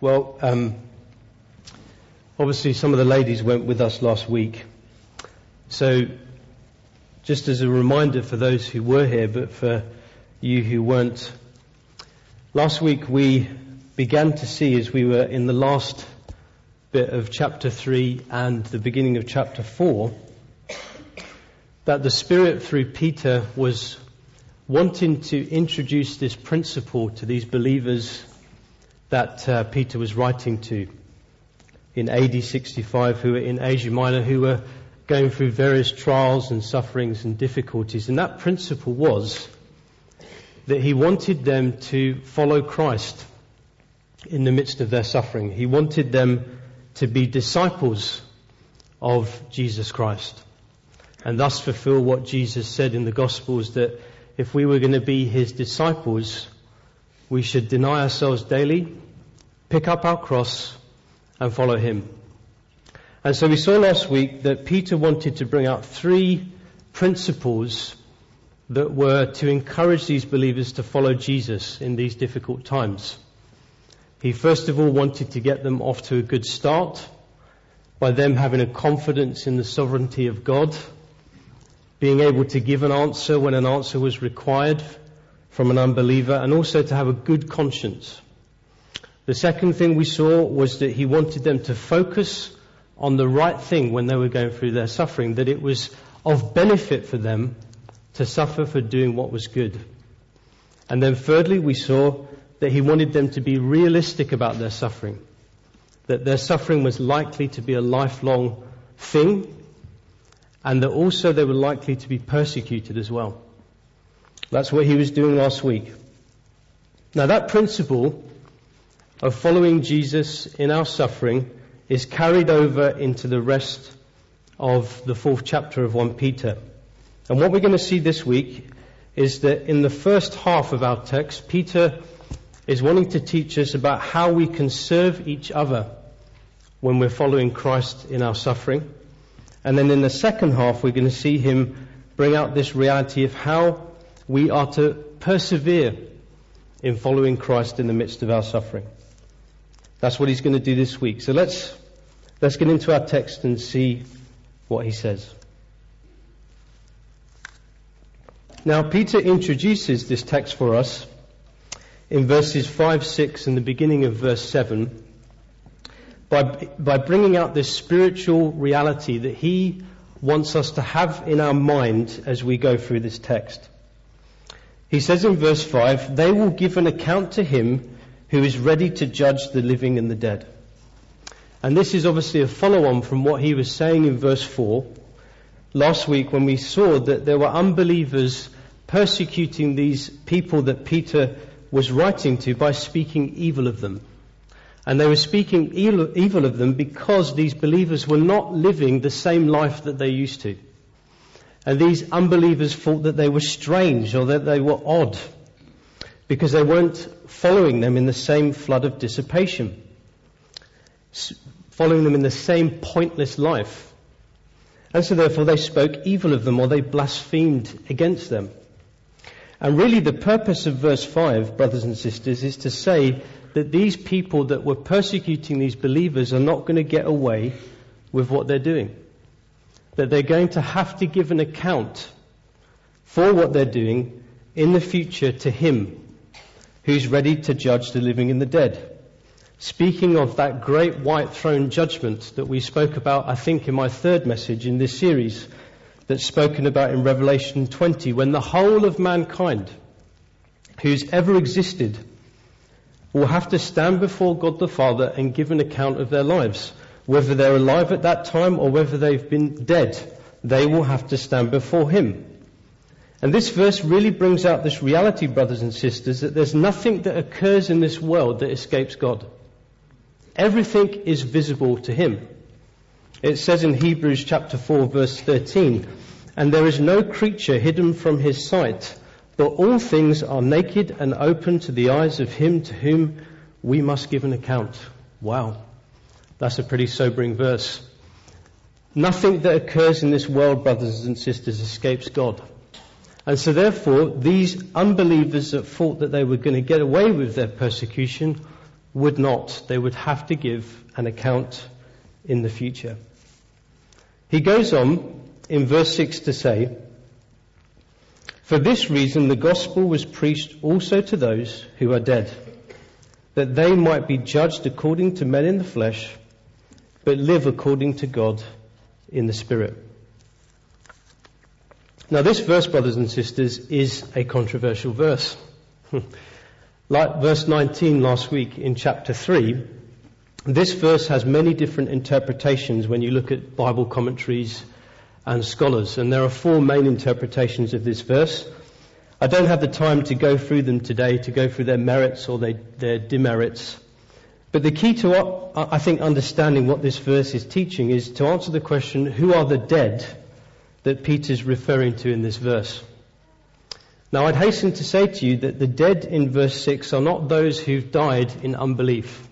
Well, um, obviously, some of the ladies went with us last week. So, just as a reminder for those who were here, but for you who weren't, last week we began to see as we were in the last bit of chapter 3 and the beginning of chapter 4 that the Spirit through Peter was wanting to introduce this principle to these believers that uh, Peter was writing to in AD 65 who were in Asia Minor, who were going through various trials and sufferings and difficulties. And that principle was that he wanted them to follow Christ in the midst of their suffering. He wanted them to be disciples of Jesus Christ and thus fulfill what Jesus said in the Gospels that if we were going to be his disciples, we should deny ourselves daily, pick up our cross, and follow him. And so we saw last week that Peter wanted to bring out three principles that were to encourage these believers to follow Jesus in these difficult times. He first of all wanted to get them off to a good start by them having a confidence in the sovereignty of God being able to give an answer when an answer was required from an unbeliever, and also to have a good conscience. The second thing we saw was that he wanted them to focus on the right thing when they were going through their suffering, that it was of benefit for them to suffer for doing what was good. And then thirdly, we saw that he wanted them to be realistic about their suffering, that their suffering was likely to be a lifelong thing, and that also they were likely to be persecuted as well. That's what he was doing last week. Now that principle of following Jesus in our suffering is carried over into the rest of the fourth chapter of 1 Peter. And what we're going to see this week is that in the first half of our text, Peter is wanting to teach us about how we can serve each other when we're following Christ in our suffering. And then in the second half, we're going to see him bring out this reality of how we are to persevere in following Christ in the midst of our suffering. That's what he's going to do this week. So let's, let's get into our text and see what he says. Now, Peter introduces this text for us in verses 5, 6, and the beginning of verse 7 by, by bringing out this spiritual reality that he wants us to have in our mind as we go through this text. He says in verse 5, they will give an account to him who is ready to judge the living and the dead. And this is obviously a follow on from what he was saying in verse 4 last week when we saw that there were unbelievers persecuting these people that Peter was writing to by speaking evil of them. And they were speaking evil of them because these believers were not living the same life that they used to. And these unbelievers thought that they were strange or that they were odd because they weren't following them in the same flood of dissipation, following them in the same pointless life. And so therefore they spoke evil of them or they blasphemed against them. And really the purpose of verse 5, brothers and sisters, is to say that these people that were persecuting these believers are not going to get away with what they're doing. That they're going to have to give an account for what they're doing in the future to Him who's ready to judge the living and the dead. Speaking of that great white throne judgment that we spoke about, I think, in my third message in this series, that's spoken about in Revelation 20, when the whole of mankind who's ever existed will have to stand before God the Father and give an account of their lives. Whether they're alive at that time or whether they've been dead, they will have to stand before Him. And this verse really brings out this reality, brothers and sisters, that there's nothing that occurs in this world that escapes God. Everything is visible to Him. It says in Hebrews chapter 4 verse 13, and there is no creature hidden from His sight, but all things are naked and open to the eyes of him to whom we must give an account. Wow. That's a pretty sobering verse. Nothing that occurs in this world, brothers and sisters, escapes God. And so therefore, these unbelievers that thought that they were going to get away with their persecution would not. They would have to give an account in the future. He goes on in verse 6 to say, For this reason the gospel was preached also to those who are dead, that they might be judged according to men in the flesh, but live according to God in the Spirit. Now, this verse, brothers and sisters, is a controversial verse. like verse 19 last week in chapter 3, this verse has many different interpretations when you look at Bible commentaries and scholars, and there are four main interpretations of this verse. I don't have the time to go through them today, to go through their merits or their, their demerits. But the key to, what, I think, understanding what this verse is teaching is to answer the question, who are the dead that Peter's referring to in this verse? Now, I'd hasten to say to you that the dead in verse 6 are not those who've died in unbelief.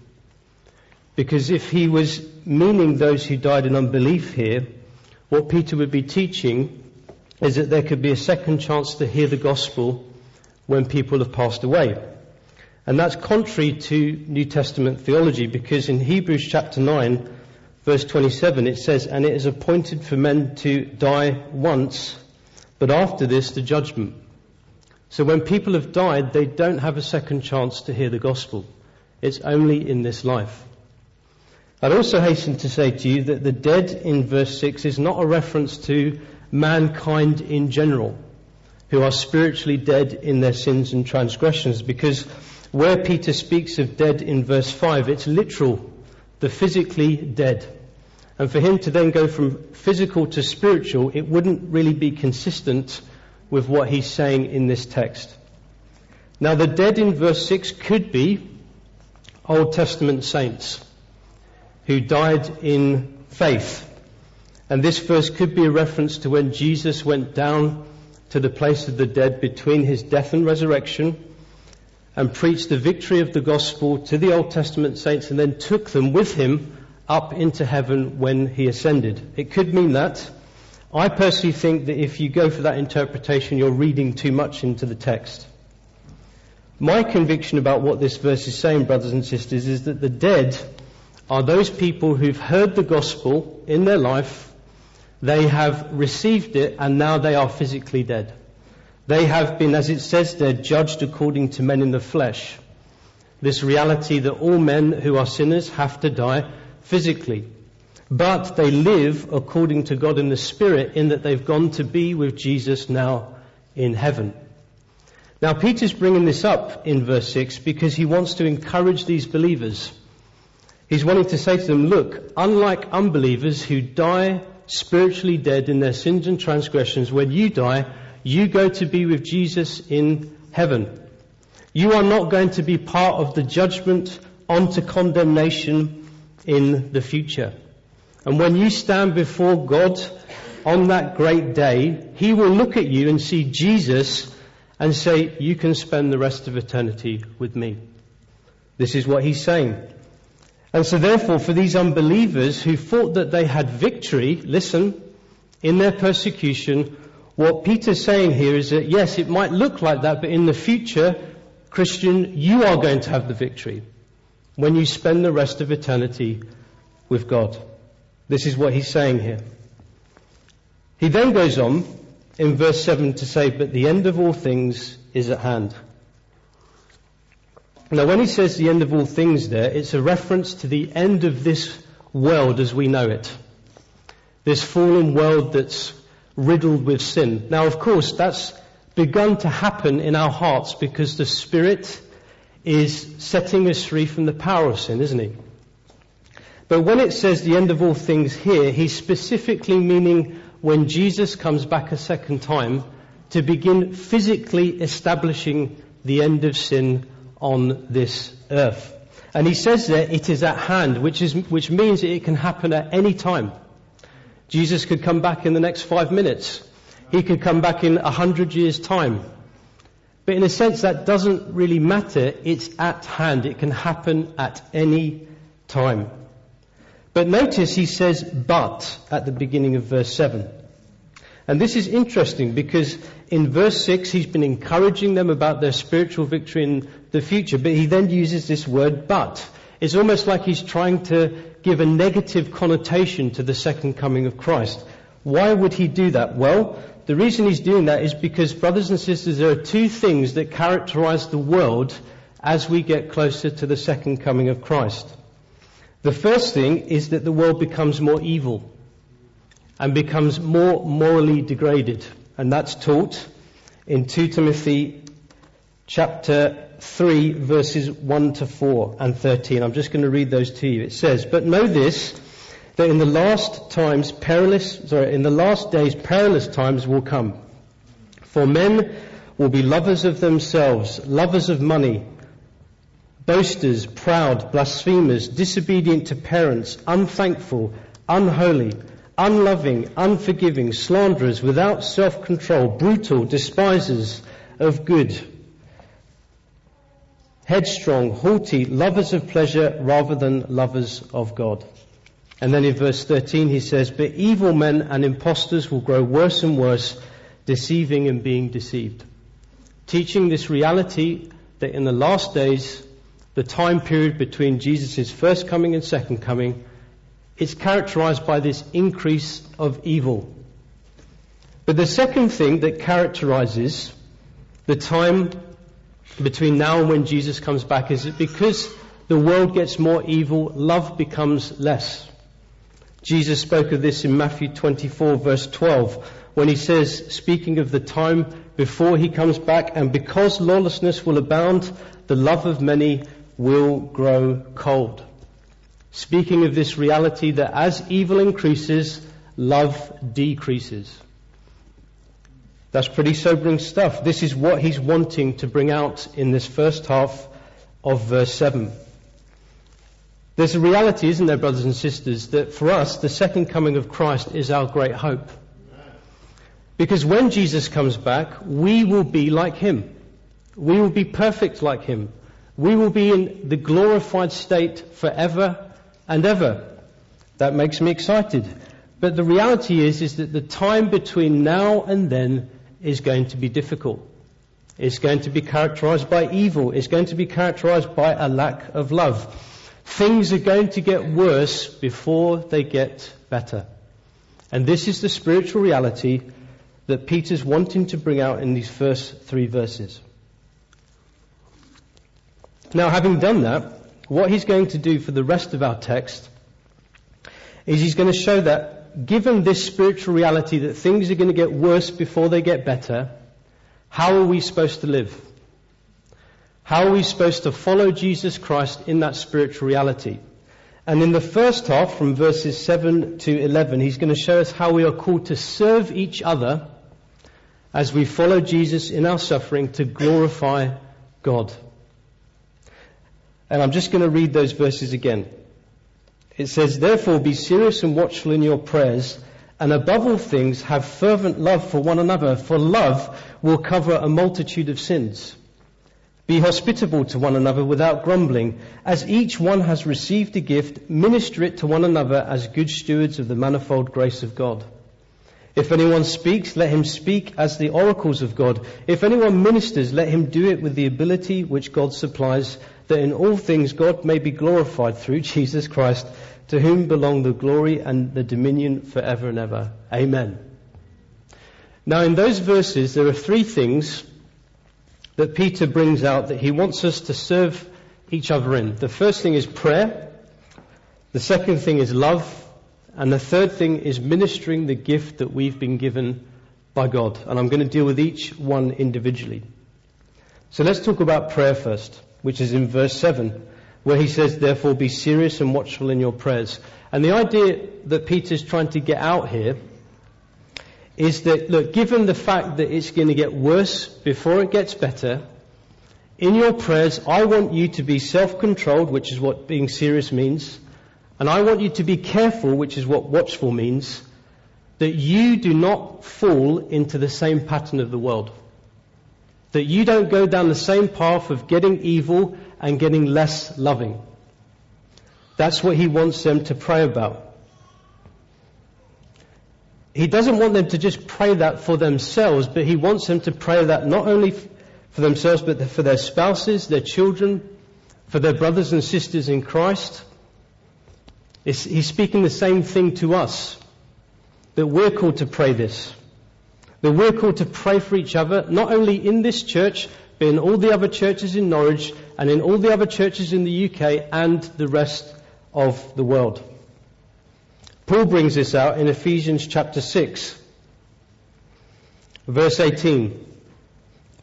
Because if he was meaning those who died in unbelief here, what Peter would be teaching is that there could be a second chance to hear the gospel when people have passed away. And that's contrary to New Testament theology because in Hebrews chapter 9, verse 27, it says, And it is appointed for men to die once, but after this, the judgment. So when people have died, they don't have a second chance to hear the gospel. It's only in this life. I'd also hasten to say to you that the dead in verse 6 is not a reference to mankind in general, who are spiritually dead in their sins and transgressions, because where Peter speaks of dead in verse 5, it's literal, the physically dead. And for him to then go from physical to spiritual, it wouldn't really be consistent with what he's saying in this text. Now, the dead in verse 6 could be Old Testament saints who died in faith. And this verse could be a reference to when Jesus went down to the place of the dead between his death and resurrection and preached the victory of the gospel to the Old Testament saints and then took them with him up into heaven when he ascended. It could mean that. I personally think that if you go for that interpretation, you're reading too much into the text. My conviction about what this verse is saying, brothers and sisters, is that the dead are those people who've heard the gospel in their life, they have received it, and now they are physically dead. They have been, as it says there, judged according to men in the flesh. This reality that all men who are sinners have to die physically but they live according to God in the Spirit in that they've gone to be with Jesus now in heaven. Now Peter's bringing this up in verse 6 because he wants to encourage these believers. He's wanting to say to them, look, unlike unbelievers who die spiritually dead in their sins and transgressions, when you die, you go to be with Jesus in heaven. You are not going to be part of the judgment onto condemnation in the future. And when you stand before God on that great day, He will look at you and see Jesus and say, You can spend the rest of eternity with me. This is what He's saying. And so, therefore, for these unbelievers who thought that they had victory, listen, in their persecution, what Peter's saying here is that yes, it might look like that, but in the future, Christian, you are going to have the victory when you spend the rest of eternity with God. This is what he's saying here. He then goes on in verse 7 to say, But the end of all things is at hand. Now, when he says the end of all things there, it's a reference to the end of this world as we know it. This fallen world that's riddled with sin. Now, of course, that's begun to happen in our hearts because the Spirit is setting us free from the power of sin, isn't he? But when it says the end of all things here, he's specifically meaning when Jesus comes back a second time to begin physically establishing the end of sin on this earth. And he says there, it is at hand, which, is, which means it can happen at any time. Jesus could come back in the next five minutes. He could come back in a hundred years' time. But in a sense, that doesn't really matter. It's at hand. It can happen at any time. But notice he says but at the beginning of verse 7. And this is interesting because in verse 6 he's been encouraging them about their spiritual victory in the future, but he then uses this word but. It's almost like he's trying to give a negative connotation to the second coming of Christ. Why would he do that? Well, the reason he's doing that is because, brothers and sisters, there are two things that characterize the world as we get closer to the second coming of Christ. The first thing is that the world becomes more evil and becomes more morally degraded. And that's taught in 2 Timothy chapter 3 verses 1 to 4 and 13. I'm just going to read those to you. It says, But know this, that in the last times perilous, sorry, in the last days perilous times will come. For men will be lovers of themselves, lovers of money, boasters, proud, blasphemers, disobedient to parents, unthankful, unholy, unloving, unforgiving, slanderers, without self-control, brutal, despisers of good, headstrong, haughty, lovers of pleasure rather than lovers of God. And then in verse 13 he says, But evil men and impostors will grow worse and worse, deceiving and being deceived. Teaching this reality that in the last days, the time period between Jesus' first coming and second coming, is characterized by this increase of evil. But the second thing that characterizes the time between now and when Jesus comes back is that because the world gets more evil, love becomes less. Jesus spoke of this in Matthew 24 verse 12 when he says, speaking of the time before he comes back, and because lawlessness will abound, the love of many will grow cold. Speaking of this reality that as evil increases, love decreases. That's pretty sobering stuff. This is what he's wanting to bring out in this first half of verse 7. There's a reality, isn't there, brothers and sisters, that for us, the second coming of Christ is our great hope. Because when Jesus comes back, we will be like him. We will be perfect like him. We will be in the glorified state forever and ever. That makes me excited. But the reality is, is that the time between now and then is going to be difficult. It's going to be characterized by evil. It's going to be characterized by a lack of love. Things are going to get worse before they get better. And this is the spiritual reality that Peter's wanting to bring out in these first three verses. Now, having done that, what he's going to do for the rest of our text is he's going to show that given this spiritual reality that things are going to get worse before they get better, how are we supposed to live? How are we supposed to follow Jesus Christ in that spiritual reality? And in the first half, from verses 7 to 11, he's going to show us how we are called to serve each other as we follow Jesus in our suffering to glorify God. And I'm just going to read those verses again. It says, Therefore be serious and watchful in your prayers, and above all things have fervent love for one another, for love will cover a multitude of sins. Be hospitable to one another without grumbling. As each one has received a gift, minister it to one another as good stewards of the manifold grace of God. If anyone speaks, let him speak as the oracles of God. If anyone ministers, let him do it with the ability which God supplies, that in all things God may be glorified through Jesus Christ, to whom belong the glory and the dominion forever and ever. Amen. Now in those verses, there are three things that Peter brings out that he wants us to serve each other in. The first thing is prayer. The second thing is love. And the third thing is ministering the gift that we've been given by God. And I'm going to deal with each one individually. So let's talk about prayer first, which is in verse 7, where he says, Therefore be serious and watchful in your prayers. And the idea that Peter's trying to get out here is that, look, given the fact that it's going to get worse before it gets better, in your prayers, I want you to be self-controlled, which is what being serious means. And I want you to be careful, which is what watchful means, that you do not fall into the same pattern of the world. That you don't go down the same path of getting evil and getting less loving. That's what he wants them to pray about. he doesn't want them to just pray that for themselves, but he wants them to pray that not only for themselves, but for their spouses, their children, for their brothers and sisters in Christ. It's, he's speaking the same thing to us, that we're called to pray this. That we're called to pray for each other, not only in this church, but in all the other churches in Norwich and in all the other churches in the UK and the rest of the world. Paul brings this out in Ephesians chapter 6, verse 18,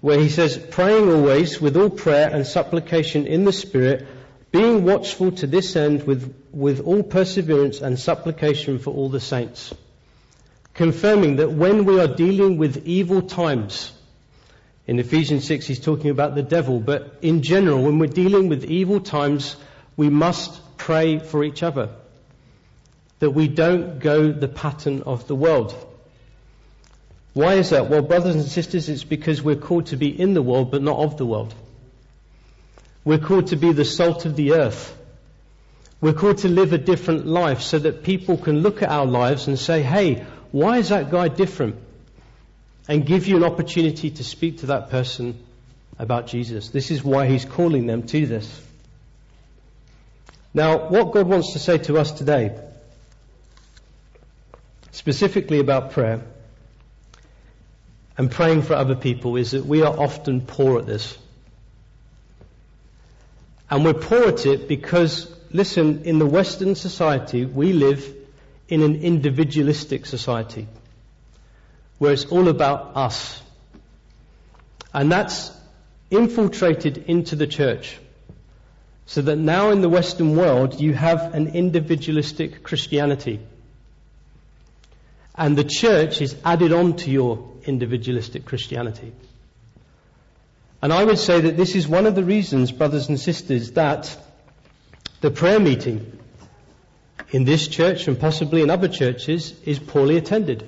where he says, Praying always with all prayer and supplication in the Spirit, being watchful to this end with, with all perseverance and supplication for all the saints. Confirming that when we are dealing with evil times, in Ephesians 6 he's talking about the devil, but in general, when we're dealing with evil times, we must pray for each other that we don't go the pattern of the world. Why is that? Well, brothers and sisters, it's because we're called to be in the world but not of the world. We're called to be the salt of the earth. We're called to live a different life so that people can look at our lives and say, hey, why is that guy different? And give you an opportunity to speak to that person about Jesus. This is why he's calling them to this. Now, what God wants to say to us today specifically about prayer and praying for other people is that we are often poor at this. And we're poor at it because, listen, in the Western society, we live in an individualistic society where it's all about us. And that's infiltrated into the church. So that now in the Western world, you have an individualistic Christianity. And the church is added on to your individualistic Christianity. And I would say that this is one of the reasons, brothers and sisters, that the prayer meeting in this church and possibly in other churches is poorly attended.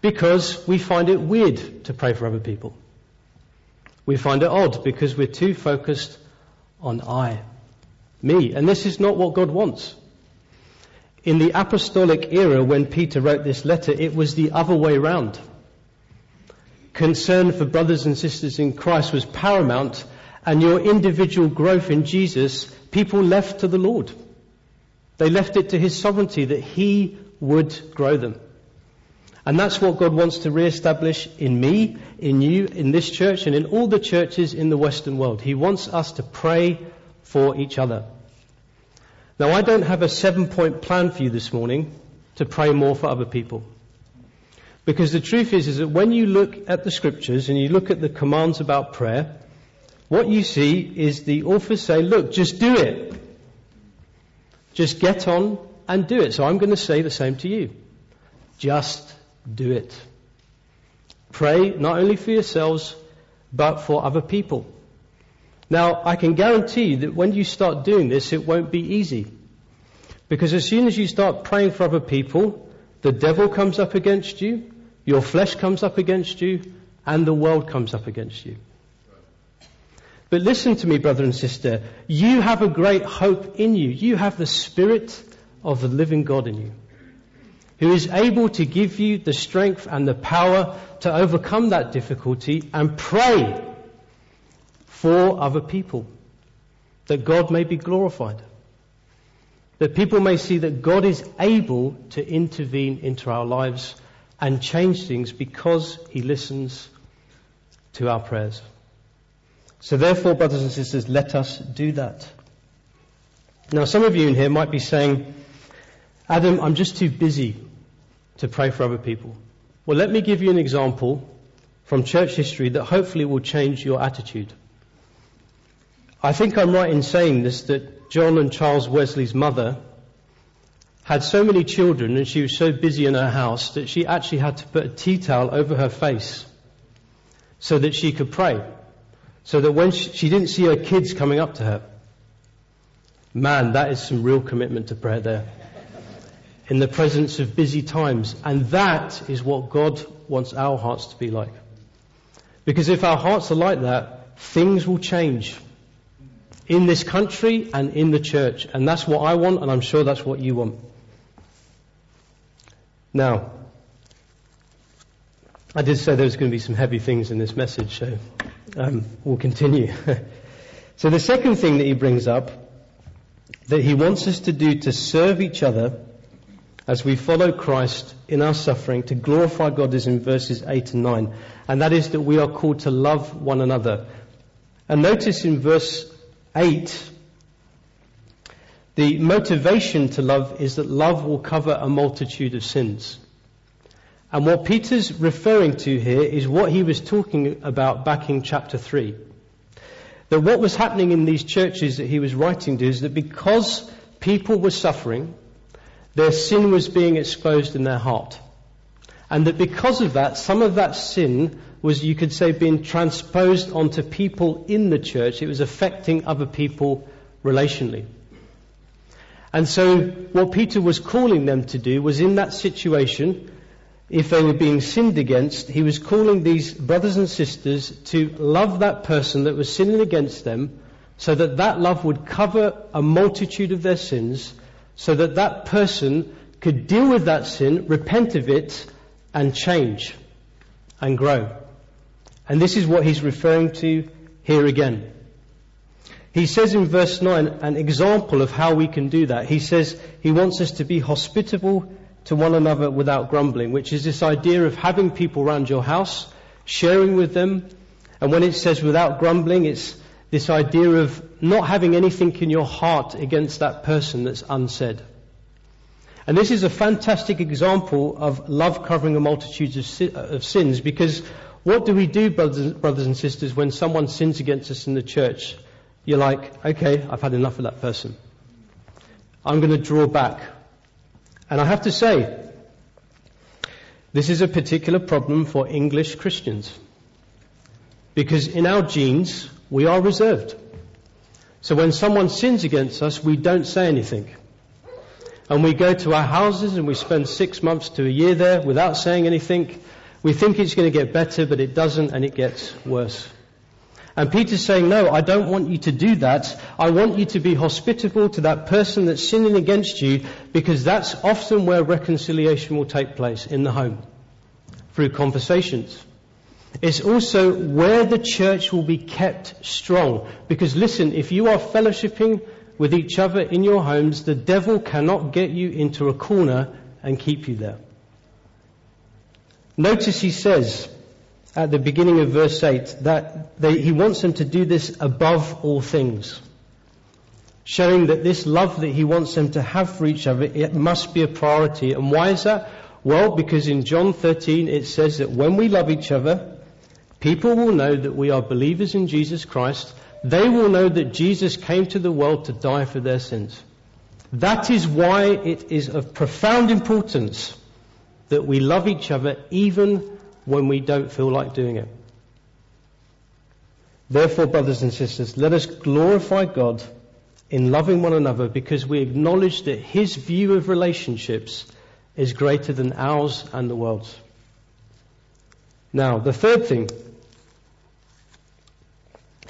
Because we find it weird to pray for other people. We find it odd because we're too focused on I, me. And this is not what God wants. In the apostolic era, when Peter wrote this letter, it was the other way round. Concern for brothers and sisters in Christ was paramount, and your individual growth in Jesus, people left to the Lord. They left it to His sovereignty that He would grow them. And that's what God wants to re-establish in me, in you, in this church, and in all the churches in the Western world. He wants us to pray for each other. Now, I don't have a seven point plan for you this morning to pray more for other people. Because the truth is, is that when you look at the scriptures and you look at the commands about prayer, what you see is the authors say, look, just do it. Just get on and do it. So I'm going to say the same to you. Just do it. Pray not only for yourselves, but for other people. Now, I can guarantee that when you start doing this, it won't be easy. Because as soon as you start praying for other people, the devil comes up against you, your flesh comes up against you, and the world comes up against you. But listen to me, brother and sister. You have a great hope in you. You have the Spirit of the living God in you, who is able to give you the strength and the power to overcome that difficulty and pray for other people, that God may be glorified. That people may see that God is able to intervene into our lives and change things because He listens to our prayers. So therefore, brothers and sisters, let us do that. Now, some of you in here might be saying, Adam, I'm just too busy to pray for other people. Well, let me give you an example from church history that hopefully will change your attitude. I think I'm right in saying this that John and Charles Wesley's mother had so many children and she was so busy in her house that she actually had to put a tea towel over her face so that she could pray. So that when she, she didn't see her kids coming up to her. Man, that is some real commitment to prayer there. In the presence of busy times. And that is what God wants our hearts to be like. Because if our hearts are like that, things will change in this country and in the church. And that's what I want, and I'm sure that's what you want. Now, I did say there was going to be some heavy things in this message, so um, we'll continue. so the second thing that he brings up that he wants us to do to serve each other as we follow Christ in our suffering to glorify God is in verses 8 and 9. And that is that we are called to love one another. And notice in verse 8, the motivation to love is that love will cover a multitude of sins. And what Peter's referring to here is what he was talking about back in chapter 3. That what was happening in these churches that he was writing to is that because people were suffering, their sin was being exposed in their heart. And that because of that, some of that sin was, you could say, being transposed onto people in the church. It was affecting other people relationally. And so what Peter was calling them to do was in that situation, if they were being sinned against, he was calling these brothers and sisters to love that person that was sinning against them so that that love would cover a multitude of their sins so that that person could deal with that sin, repent of it, and change and grow. And this is what he's referring to here again. He says in verse 9 an example of how we can do that. He says he wants us to be hospitable to one another without grumbling, which is this idea of having people around your house, sharing with them. And when it says without grumbling, it's this idea of not having anything in your heart against that person that's unsaid. And this is a fantastic example of love covering a multitude of, uh, of sins because what do we do, brothers and sisters, when someone sins against us in the church? You're like, okay, I've had enough of that person. I'm going to draw back. And I have to say, this is a particular problem for English Christians. Because in our genes, we are reserved. So when someone sins against us, we don't say anything. And we go to our houses and we spend six months to a year there without saying anything. We think it's going to get better, but it doesn't and it gets worse. And Peter's saying, no, I don't want you to do that. I want you to be hospitable to that person that's sinning against you because that's often where reconciliation will take place in the home through conversations. It's also where the church will be kept strong. Because listen, if you are fellowshipping with each other in your homes, the devil cannot get you into a corner and keep you there. Notice he says, at the beginning of verse 8 that they, he wants them to do this above all things. Showing that this love that he wants them to have for each other, it must be a priority. And why is that? Well, because in John 13 it says that when we love each other, people will know that we are believers in Jesus Christ. They will know that Jesus came to the world to die for their sins. That is why it is of profound importance that we love each other even when we don't feel like doing it. Therefore, brothers and sisters, let us glorify God in loving one another because we acknowledge that His view of relationships is greater than ours and the world's. Now, the third thing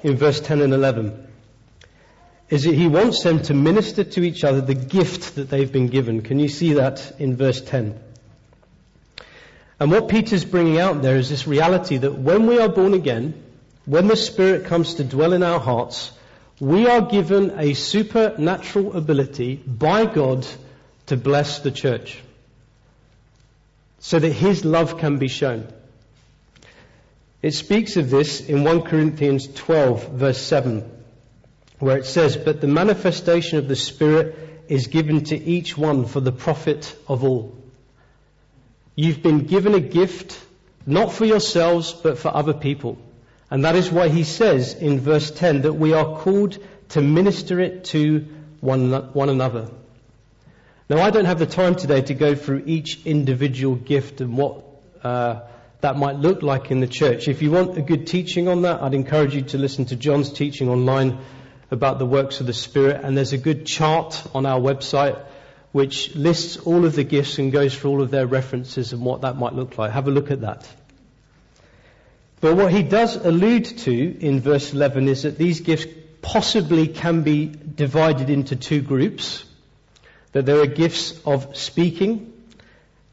in verse 10 and 11 is that he wants them to minister to each other the gift that they've been given. Can you see that in verse 10? And what Peter's bringing out there is this reality that when we are born again, when the Spirit comes to dwell in our hearts, we are given a supernatural ability by God to bless the church so that His love can be shown. It speaks of this in 1 Corinthians 12 verse 7 where it says, but the manifestation of the Spirit is given to each one for the profit of all. You've been given a gift, not for yourselves, but for other people. And that is why he says in verse 10 that we are called to minister it to one, one another. Now, I don't have the time today to go through each individual gift and what uh, that might look like in the church. If you want a good teaching on that, I'd encourage you to listen to John's teaching online about the works of the Spirit. And there's a good chart on our website which lists all of the gifts and goes through all of their references and what that might look like. Have a look at that. But what he does allude to in verse 11 is that these gifts possibly can be divided into two groups. That there are gifts of speaking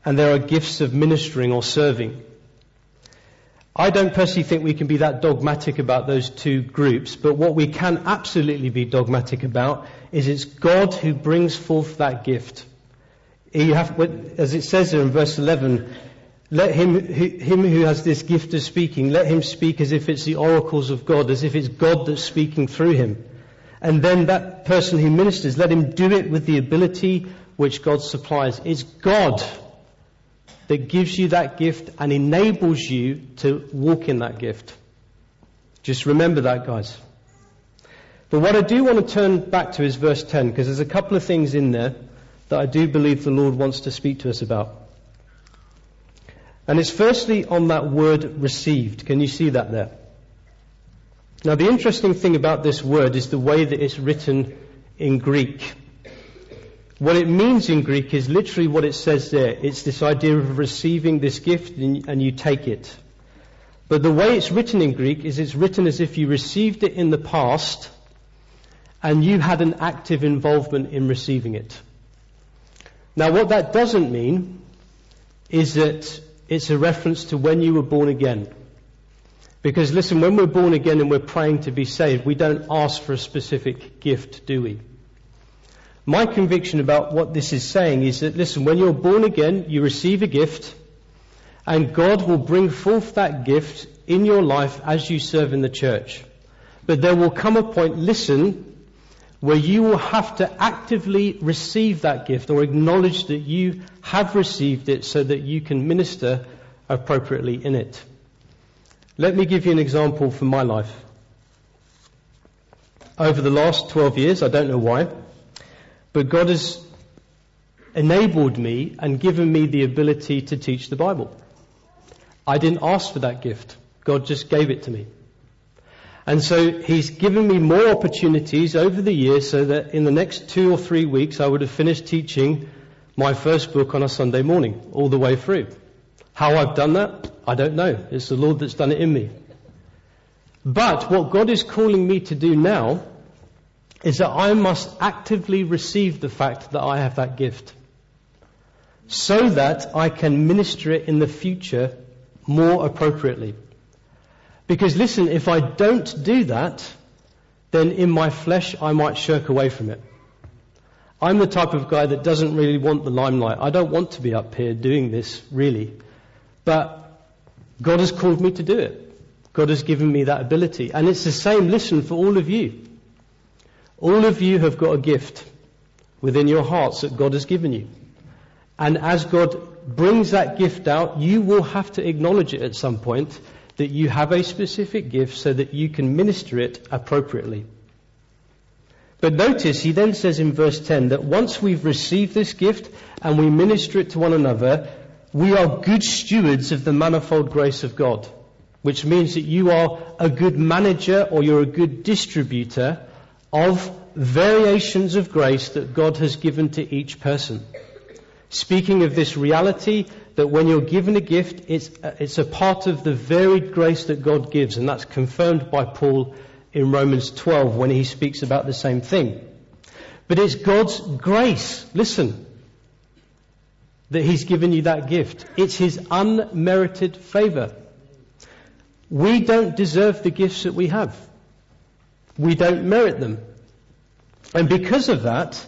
and there are gifts of ministering or serving. I don't personally think we can be that dogmatic about those two groups, but what we can absolutely be dogmatic about is it's God who brings forth that gift. Have, as it says there in verse 11, let him, him who has this gift of speaking, let him speak as if it's the oracles of God, as if it's God that's speaking through him. And then that person who ministers, let him do it with the ability which God supplies. It's God that gives you that gift and enables you to walk in that gift. Just remember that, guys. But what I do want to turn back to is verse 10, because there's a couple of things in there that I do believe the Lord wants to speak to us about. And it's firstly on that word received. Can you see that there? Now, the interesting thing about this word is the way that it's written in Greek. What it means in Greek is literally what it says there. It's this idea of receiving this gift and you take it. But the way it's written in Greek is it's written as if you received it in the past and you had an active involvement in receiving it. Now what that doesn't mean is that it's a reference to when you were born again. Because listen, when we're born again and we're praying to be saved, we don't ask for a specific gift, do we? My conviction about what this is saying is that, listen, when you're born again, you receive a gift, and God will bring forth that gift in your life as you serve in the church. But there will come a point, listen, where you will have to actively receive that gift or acknowledge that you have received it so that you can minister appropriately in it. Let me give you an example from my life. Over the last 12 years, I don't know why, but God has enabled me and given me the ability to teach the Bible. I didn't ask for that gift. God just gave it to me. And so He's given me more opportunities over the years so that in the next two or three weeks I would have finished teaching my first book on a Sunday morning, all the way through. How I've done that, I don't know. It's the Lord that's done it in me. But what God is calling me to do now is that I must actively receive the fact that I have that gift so that I can minister it in the future more appropriately. Because listen, if I don't do that, then in my flesh I might shirk away from it. I'm the type of guy that doesn't really want the limelight. I don't want to be up here doing this, really. But God has called me to do it. God has given me that ability. And it's the same, listen, for all of you. All of you have got a gift within your hearts that God has given you. And as God brings that gift out, you will have to acknowledge it at some point that you have a specific gift so that you can minister it appropriately. But notice he then says in verse 10 that once we've received this gift and we minister it to one another, we are good stewards of the manifold grace of God. Which means that you are a good manager or you're a good distributor of variations of grace that God has given to each person. Speaking of this reality that when you're given a gift, it's, it's a part of the varied grace that God gives, and that's confirmed by Paul in Romans 12 when he speaks about the same thing. But it's God's grace, listen, that he's given you that gift. It's his unmerited favor. We don't deserve the gifts that we have. We don't merit them. And because of that,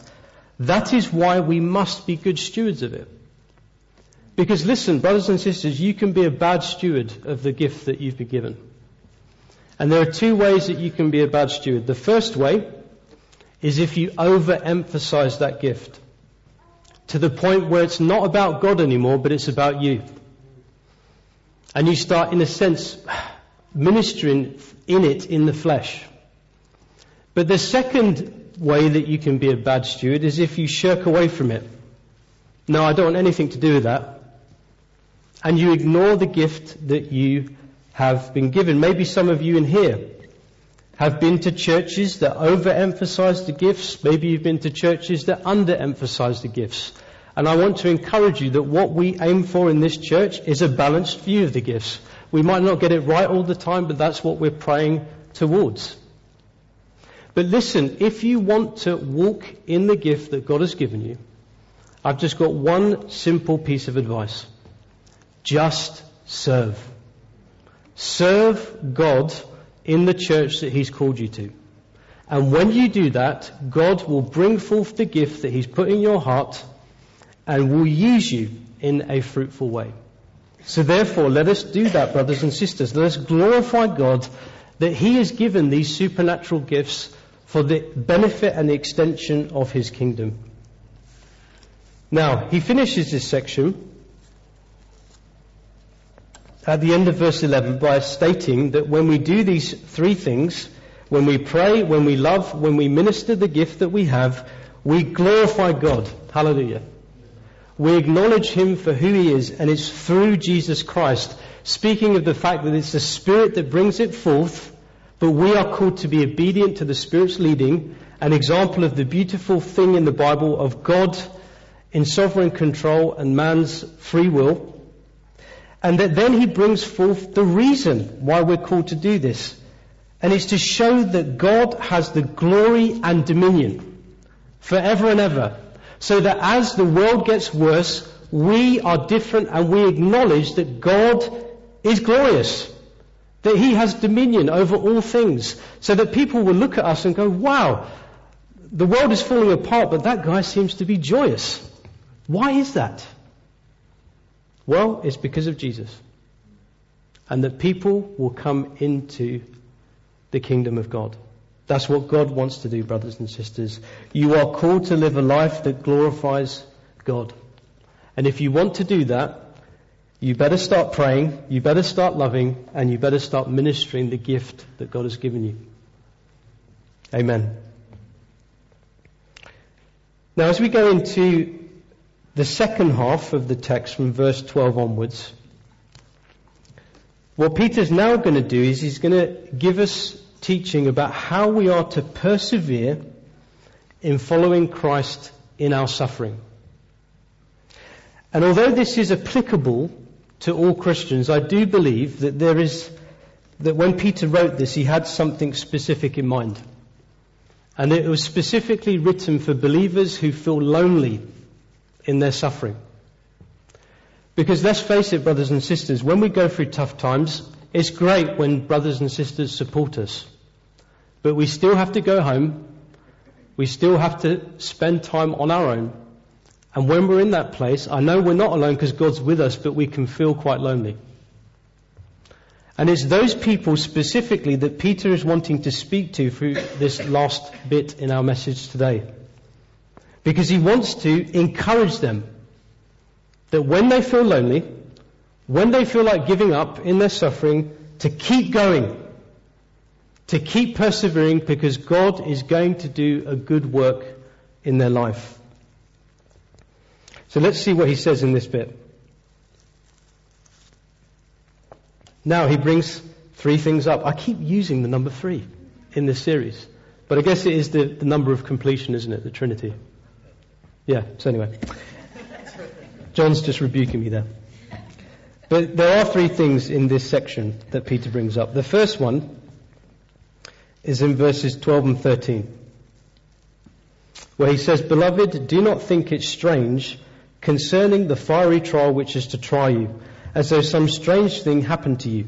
that is why we must be good stewards of it. Because listen, brothers and sisters, you can be a bad steward of the gift that you've been given. And there are two ways that you can be a bad steward. The first way is if you overemphasize that gift to the point where it's not about God anymore, but it's about you. And you start, in a sense, ministering in it in the flesh. But the second way that you can be a bad steward is if you shirk away from it. No, I don't want anything to do with that. And you ignore the gift that you have been given. Maybe some of you in here have been to churches that overemphasize the gifts. Maybe you've been to churches that underemphasize the gifts. And I want to encourage you that what we aim for in this church is a balanced view of the gifts. We might not get it right all the time, but that's what we're praying towards. But listen, if you want to walk in the gift that God has given you, I've just got one simple piece of advice. Just serve. Serve God in the church that He's called you to. And when you do that, God will bring forth the gift that He's put in your heart and will use you in a fruitful way. So therefore, let us do that, brothers and sisters. Let us glorify God that He has given these supernatural gifts for the benefit and the extension of His kingdom. Now, he finishes this section at the end of verse 11 by stating that when we do these three things, when we pray, when we love, when we minister the gift that we have, we glorify God. Hallelujah. We acknowledge Him for who He is, and it's through Jesus Christ. Speaking of the fact that it's the Spirit that brings it forth, but we are called to be obedient to the Spirit's leading, an example of the beautiful thing in the Bible of God in sovereign control and man's free will. And that then he brings forth the reason why we're called to do this. And it's to show that God has the glory and dominion forever and ever. So that as the world gets worse, we are different and we acknowledge that God is glorious. That He has dominion over all things. So that people will look at us and go, wow, the world is falling apart, but that guy seems to be joyous. Why is that? Well, it's because of Jesus. And that people will come into the kingdom of God. That's what God wants to do, brothers and sisters. You are called to live a life that glorifies God. And if you want to do that, you better start praying, you better start loving, and you better start ministering the gift that God has given you. Amen. Now, as we go into the second half of the text from verse 12 onwards, what Peter's now going to do is he's going to give us teaching about how we are to persevere in following Christ in our suffering. And although this is applicable to all Christians, I do believe that there is, that when Peter wrote this, he had something specific in mind. And it was specifically written for believers who feel lonely in their suffering. Because let's face it, brothers and sisters, when we go through tough times, it's great when brothers and sisters support us. But we still have to go home. We still have to spend time on our own. And when we're in that place, I know we're not alone because God's with us, but we can feel quite lonely. And it's those people specifically that Peter is wanting to speak to through this last bit in our message today. Because he wants to encourage them that when they feel lonely, when they feel like giving up in their suffering, to keep going, to keep persevering because God is going to do a good work in their life. So let's see what he says in this bit. Now he brings three things up. I keep using the number three in this series, but I guess it is the, the number of completion, isn't it? The Trinity. Yeah, so anyway. John's just rebuking me there. But there are three things in this section that Peter brings up. The first one is in verses 12 and 13, where he says, Beloved, do not think it strange concerning the fiery trial which is to try you, as though some strange thing happened to you,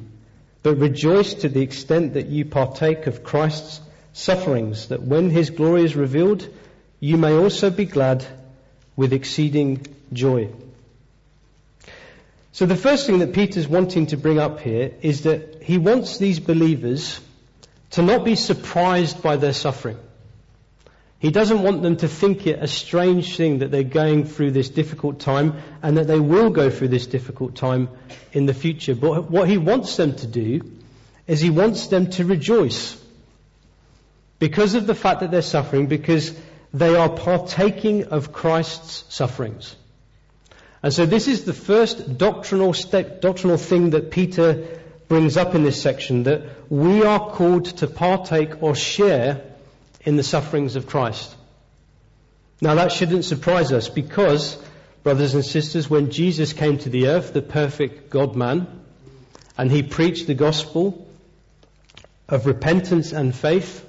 but rejoice to the extent that you partake of Christ's sufferings, that when his glory is revealed, you may also be glad with exceeding joy. So the first thing that Peter's wanting to bring up here is that he wants these believers to not be surprised by their suffering. He doesn't want them to think it a strange thing that they're going through this difficult time and that they will go through this difficult time in the future. But what he wants them to do is he wants them to rejoice because of the fact that they're suffering, because they are partaking of Christ's sufferings. And so this is the first doctrinal, step, doctrinal thing that Peter brings up in this section, that we are called to partake or share in the sufferings of Christ. Now that shouldn't surprise us because, brothers and sisters, when Jesus came to the earth, the perfect God-man, and he preached the gospel of repentance and faith,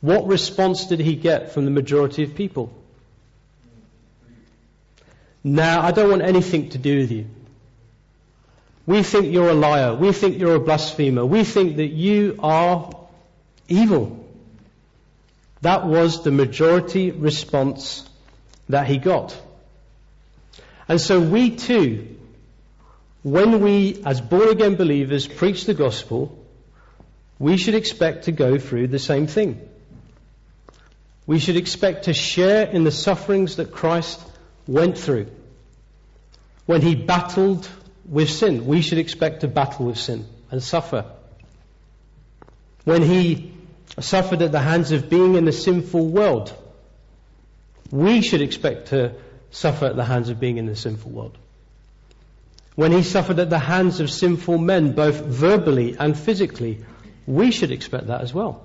what response did he get from the majority of people? Now, I don't want anything to do with you. We think you're a liar. We think you're a blasphemer. We think that you are evil. That was the majority response that he got. And so we too, when we as born again believers preach the gospel, we should expect to go through the same thing. We should expect to share in the sufferings that Christ went through. When he battled with sin, we should expect to battle with sin and suffer. When he suffered at the hands of being in the sinful world, we should expect to suffer at the hands of being in the sinful world. When he suffered at the hands of sinful men, both verbally and physically, we should expect that as well.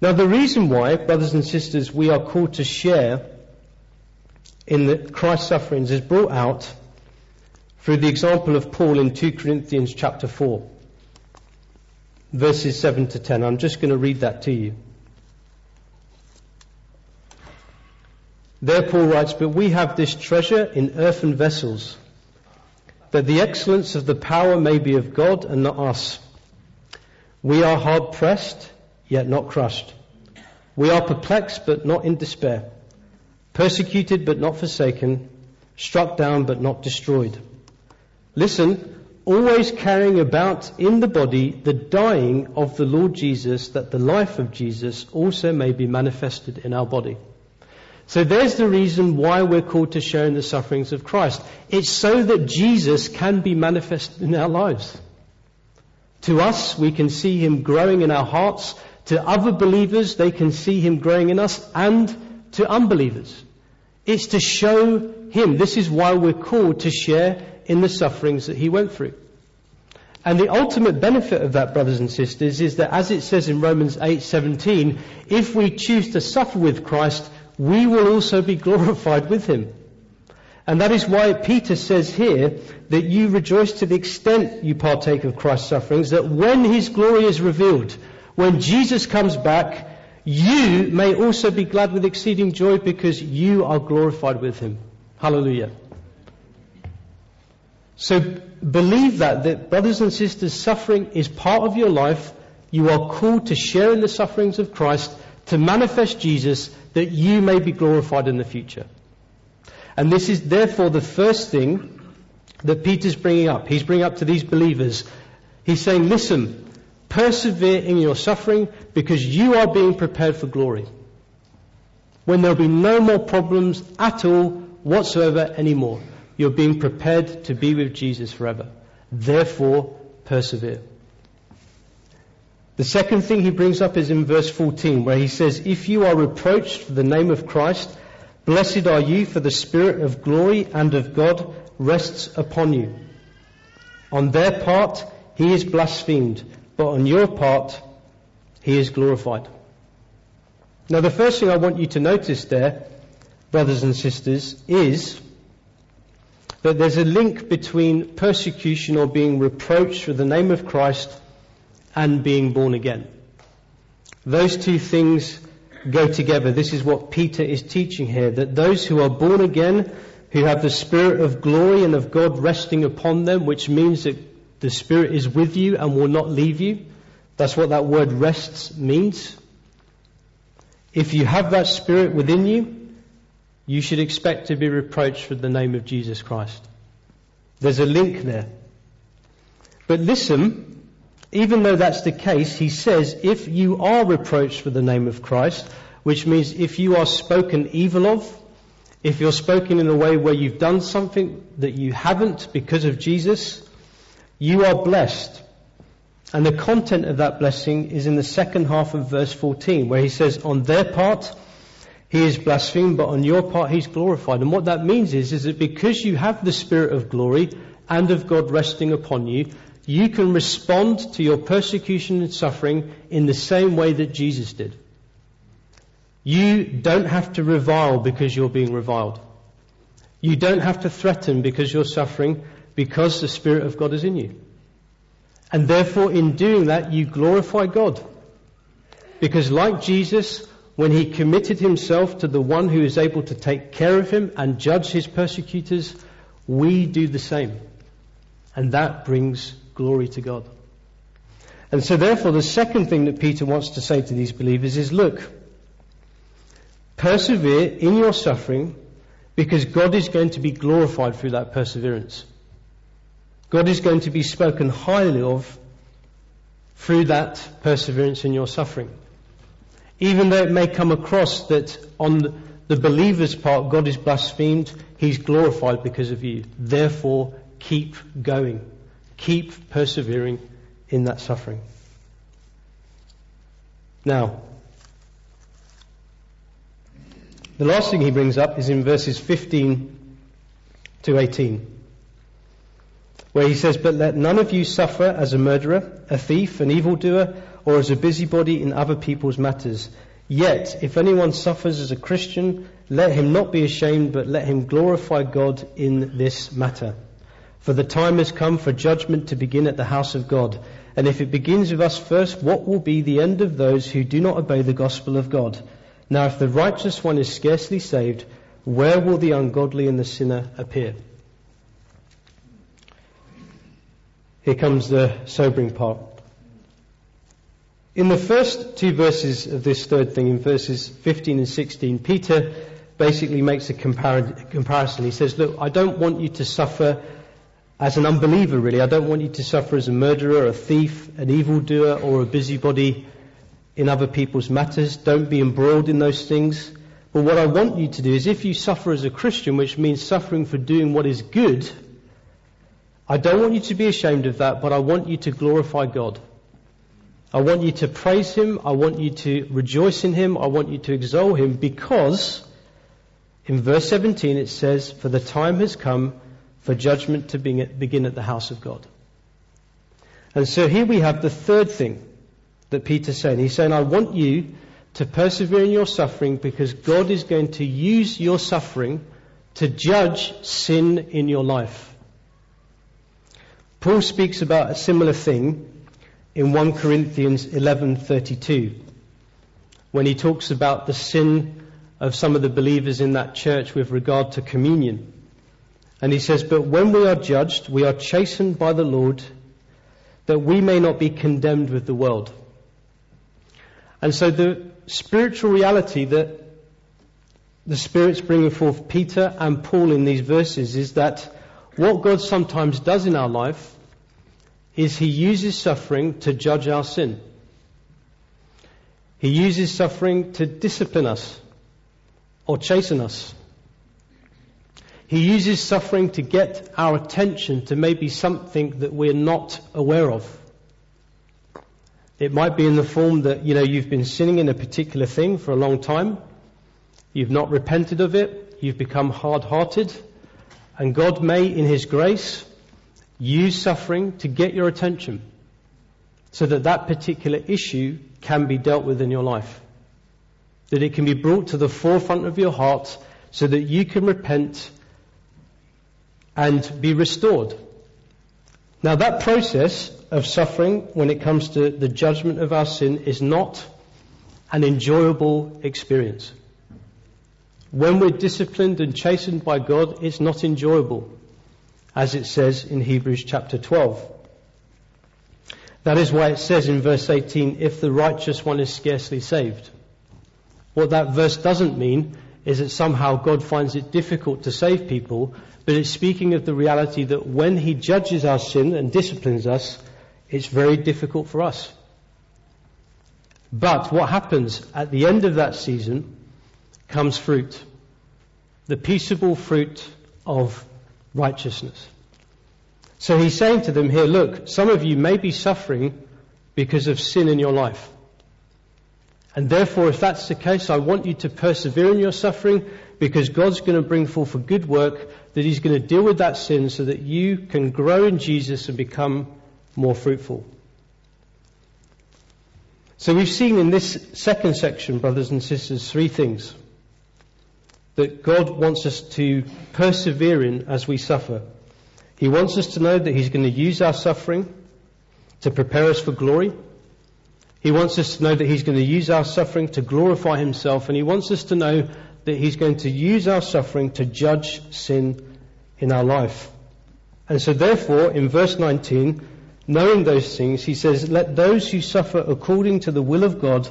Now, the reason why, brothers and sisters, we are called to share in the Christ's sufferings is brought out through the example of Paul in 2 Corinthians chapter 4, verses 7 to 10. I'm just going to read that to you. There Paul writes, But we have this treasure in earthen vessels, that the excellence of the power may be of God and not us. We are hard pressed yet not crushed. We are perplexed, but not in despair, persecuted, but not forsaken, struck down, but not destroyed. Listen, always carrying about in the body the dying of the Lord Jesus, that the life of Jesus also may be manifested in our body. So there's the reason why we're called to share in the sufferings of Christ. It's so that Jesus can be manifested in our lives. To us, we can see Him growing in our hearts to other believers, they can see Him growing in us and to unbelievers. It's to show Him. This is why we're called to share in the sufferings that He went through. And the ultimate benefit of that, brothers and sisters, is that as it says in Romans 8:17, if we choose to suffer with Christ, we will also be glorified with Him. And that is why Peter says here that you rejoice to the extent you partake of Christ's sufferings, that when His glory is revealed, when Jesus comes back, you may also be glad with exceeding joy because you are glorified with him. Hallelujah. So believe that, that brothers and sisters, suffering is part of your life. You are called to share in the sufferings of Christ, to manifest Jesus, that you may be glorified in the future. And this is therefore the first thing that Peter's bringing up. He's bringing up to these believers. He's saying, listen, Persevere in your suffering because you are being prepared for glory. When there'll be no more problems at all whatsoever anymore. You're being prepared to be with Jesus forever. Therefore, persevere. The second thing he brings up is in verse 14 where he says, If you are reproached for the name of Christ, blessed are you for the Spirit of glory and of God rests upon you. On their part, he is blasphemed but on your part, He is glorified. Now, the first thing I want you to notice there, brothers and sisters, is that there's a link between persecution or being reproached for the name of Christ and being born again. Those two things go together. This is what Peter is teaching here, that those who are born again, who have the Spirit of glory and of God resting upon them, which means that the Spirit is with you and will not leave you. That's what that word rests means. If you have that Spirit within you, you should expect to be reproached for the name of Jesus Christ. There's a link there. But listen, even though that's the case, he says, if you are reproached for the name of Christ, which means if you are spoken evil of, if you're spoken in a way where you've done something that you haven't because of Jesus, you are blessed. And the content of that blessing is in the second half of verse 14, where he says, On their part, he is blasphemed, but on your part, he's glorified. And what that means is, is that because you have the Spirit of glory and of God resting upon you, you can respond to your persecution and suffering in the same way that Jesus did. You don't have to revile because you're being reviled. You don't have to threaten because you're suffering because the Spirit of God is in you. And therefore, in doing that, you glorify God. Because like Jesus, when he committed himself to the one who is able to take care of him and judge his persecutors, we do the same. And that brings glory to God. And so therefore the second thing that Peter wants to say to these believers is look, persevere in your suffering because God is going to be glorified through that perseverance. God is going to be spoken highly of through that perseverance in your suffering. Even though it may come across that on the believer's part God is blasphemed, He's glorified because of you. Therefore, keep going. Keep persevering in that suffering. Now, the last thing he brings up is in verses 15 to 18, where he says, But let none of you suffer as a murderer, a thief, an evildoer, or as a busybody in other people's matters. Yet, if anyone suffers as a Christian, let him not be ashamed, but let him glorify God in this matter. For the time has come for judgment to begin at the house of God. And if it begins with us first, what will be the end of those who do not obey the gospel of God? Now, if the righteous one is scarcely saved, where will the ungodly and the sinner appear? Here comes the sobering part. In the first two verses of this third thing, in verses 15 and 16, Peter basically makes a comparison. He says, Look, I don't want you to suffer as an unbeliever, really. I don't want you to suffer as a murderer, a thief, an evildoer, or a busybody in other people's matters. Don't be embroiled in those things. But what I want you to do is if you suffer as a Christian, which means suffering for doing what is good, I don't want you to be ashamed of that, but I want you to glorify God. I want you to praise Him. I want you to rejoice in Him. I want you to exalt Him because in verse 17 it says, For the time has come for judgment to begin at the house of God. And so here we have the third thing that Peter's saying. He's saying, I want you to persevere in your suffering because God is going to use your suffering to judge sin in your life. Paul speaks about a similar thing in 1 Corinthians 11:32 when he talks about the sin of some of the believers in that church with regard to communion. And he says, But when we are judged, we are chastened by the Lord, that we may not be condemned with the world. And so the spiritual reality that the Spirit's bringing forth Peter and Paul in these verses is that what God sometimes does in our life is He uses suffering to judge our sin. He uses suffering to discipline us or chasten us. He uses suffering to get our attention to maybe something that we're not aware of. It might be in the form that, you know, you've been sinning in a particular thing for a long time. You've not repented of it. You've become hard-hearted. And God may, in His grace, use suffering to get your attention so that that particular issue can be dealt with in your life. That it can be brought to the forefront of your heart so that you can repent and be restored. Now that process of suffering when it comes to the judgment of our sin is not an enjoyable experience. When we're disciplined and chastened by God, it's not enjoyable, as it says in Hebrews chapter 12. That is why it says in verse 18, if the righteous one is scarcely saved. What that verse doesn't mean is that somehow God finds it difficult to save people, but it's speaking of the reality that when He judges our sin and disciplines us, it's very difficult for us. But what happens at the end of that season comes fruit. The peaceable fruit of righteousness. So he's saying to them here, look, some of you may be suffering because of sin in your life. And therefore, if that's the case, I want you to persevere in your suffering because God's going to bring forth a good work that He's going to deal with that sin so that you can grow in Jesus and become more fruitful. So we've seen in this second section, brothers and sisters, three things that God wants us to persevere in as we suffer. He wants us to know that He's going to use our suffering to prepare us for glory. He wants us to know that He's going to use our suffering to glorify Himself, and He wants us to know that He's going to use our suffering to judge sin in our life. And so therefore, in verse 19, knowing those things, He says, Let those who suffer according to the will of God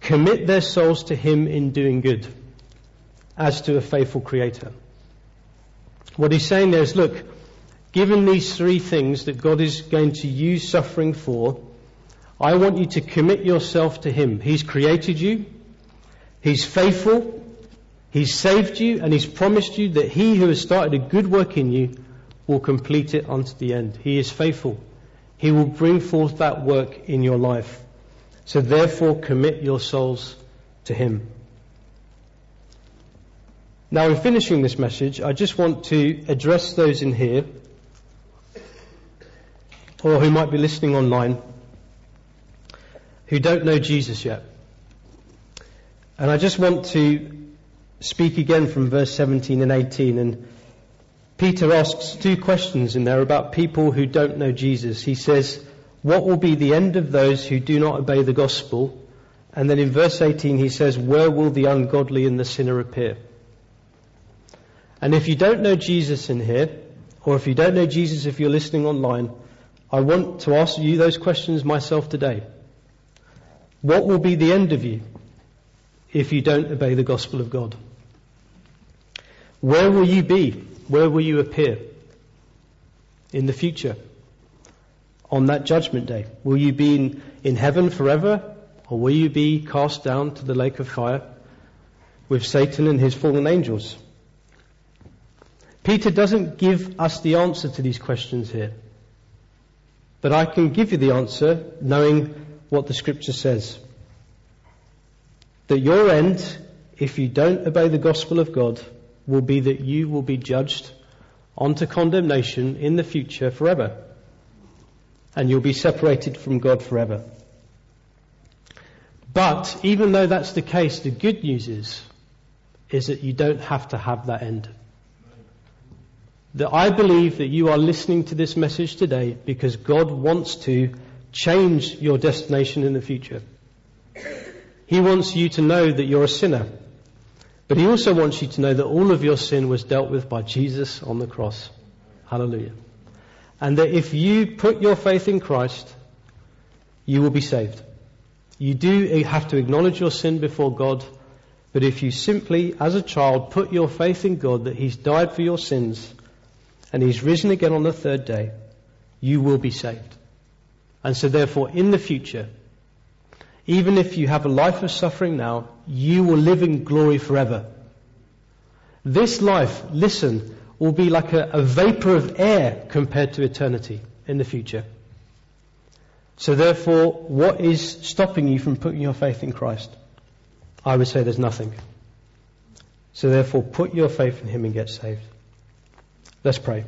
commit their souls to Him in doing good, as to a faithful Creator. What He's saying there is, look, given these three things that God is going to use suffering for, I want you to commit yourself to Him. He's created you. He's faithful. He's saved you and He's promised you that He who has started a good work in you will complete it unto the end. He is faithful. He will bring forth that work in your life. So therefore commit your souls to Him. Now in finishing this message, I just want to address those in here or who might be listening online who don't know Jesus yet. And I just want to speak again from verse 17 and 18. And Peter asks two questions in there about people who don't know Jesus. He says, What will be the end of those who do not obey the gospel? And then in verse 18 he says, Where will the ungodly and the sinner appear? And if you don't know Jesus in here, or if you don't know Jesus if you're listening online, I want to ask you those questions myself today. What will be the end of you if you don't obey the gospel of God? Where will you be? Where will you appear in the future? On that judgment day? Will you be in, in heaven forever? Or will you be cast down to the lake of fire with Satan and his fallen angels? Peter doesn't give us the answer to these questions here. But I can give you the answer knowing what the scripture says. That your end, if you don't obey the gospel of God, will be that you will be judged onto condemnation in the future forever. And you'll be separated from God forever. But even though that's the case, the good news is, is that you don't have to have that end. That I believe that you are listening to this message today because God wants to change your destination in the future. He wants you to know that you're a sinner. But he also wants you to know that all of your sin was dealt with by Jesus on the cross. Hallelujah. And that if you put your faith in Christ, you will be saved. You do have to acknowledge your sin before God, but if you simply, as a child, put your faith in God that He's died for your sins and He's risen again on the third day, you will be saved. And so therefore, in the future, even if you have a life of suffering now, you will live in glory forever. This life, listen, will be like a, a vapor of air compared to eternity in the future. So therefore, what is stopping you from putting your faith in Christ? I would say there's nothing. So therefore, put your faith in Him and get saved. Let's pray.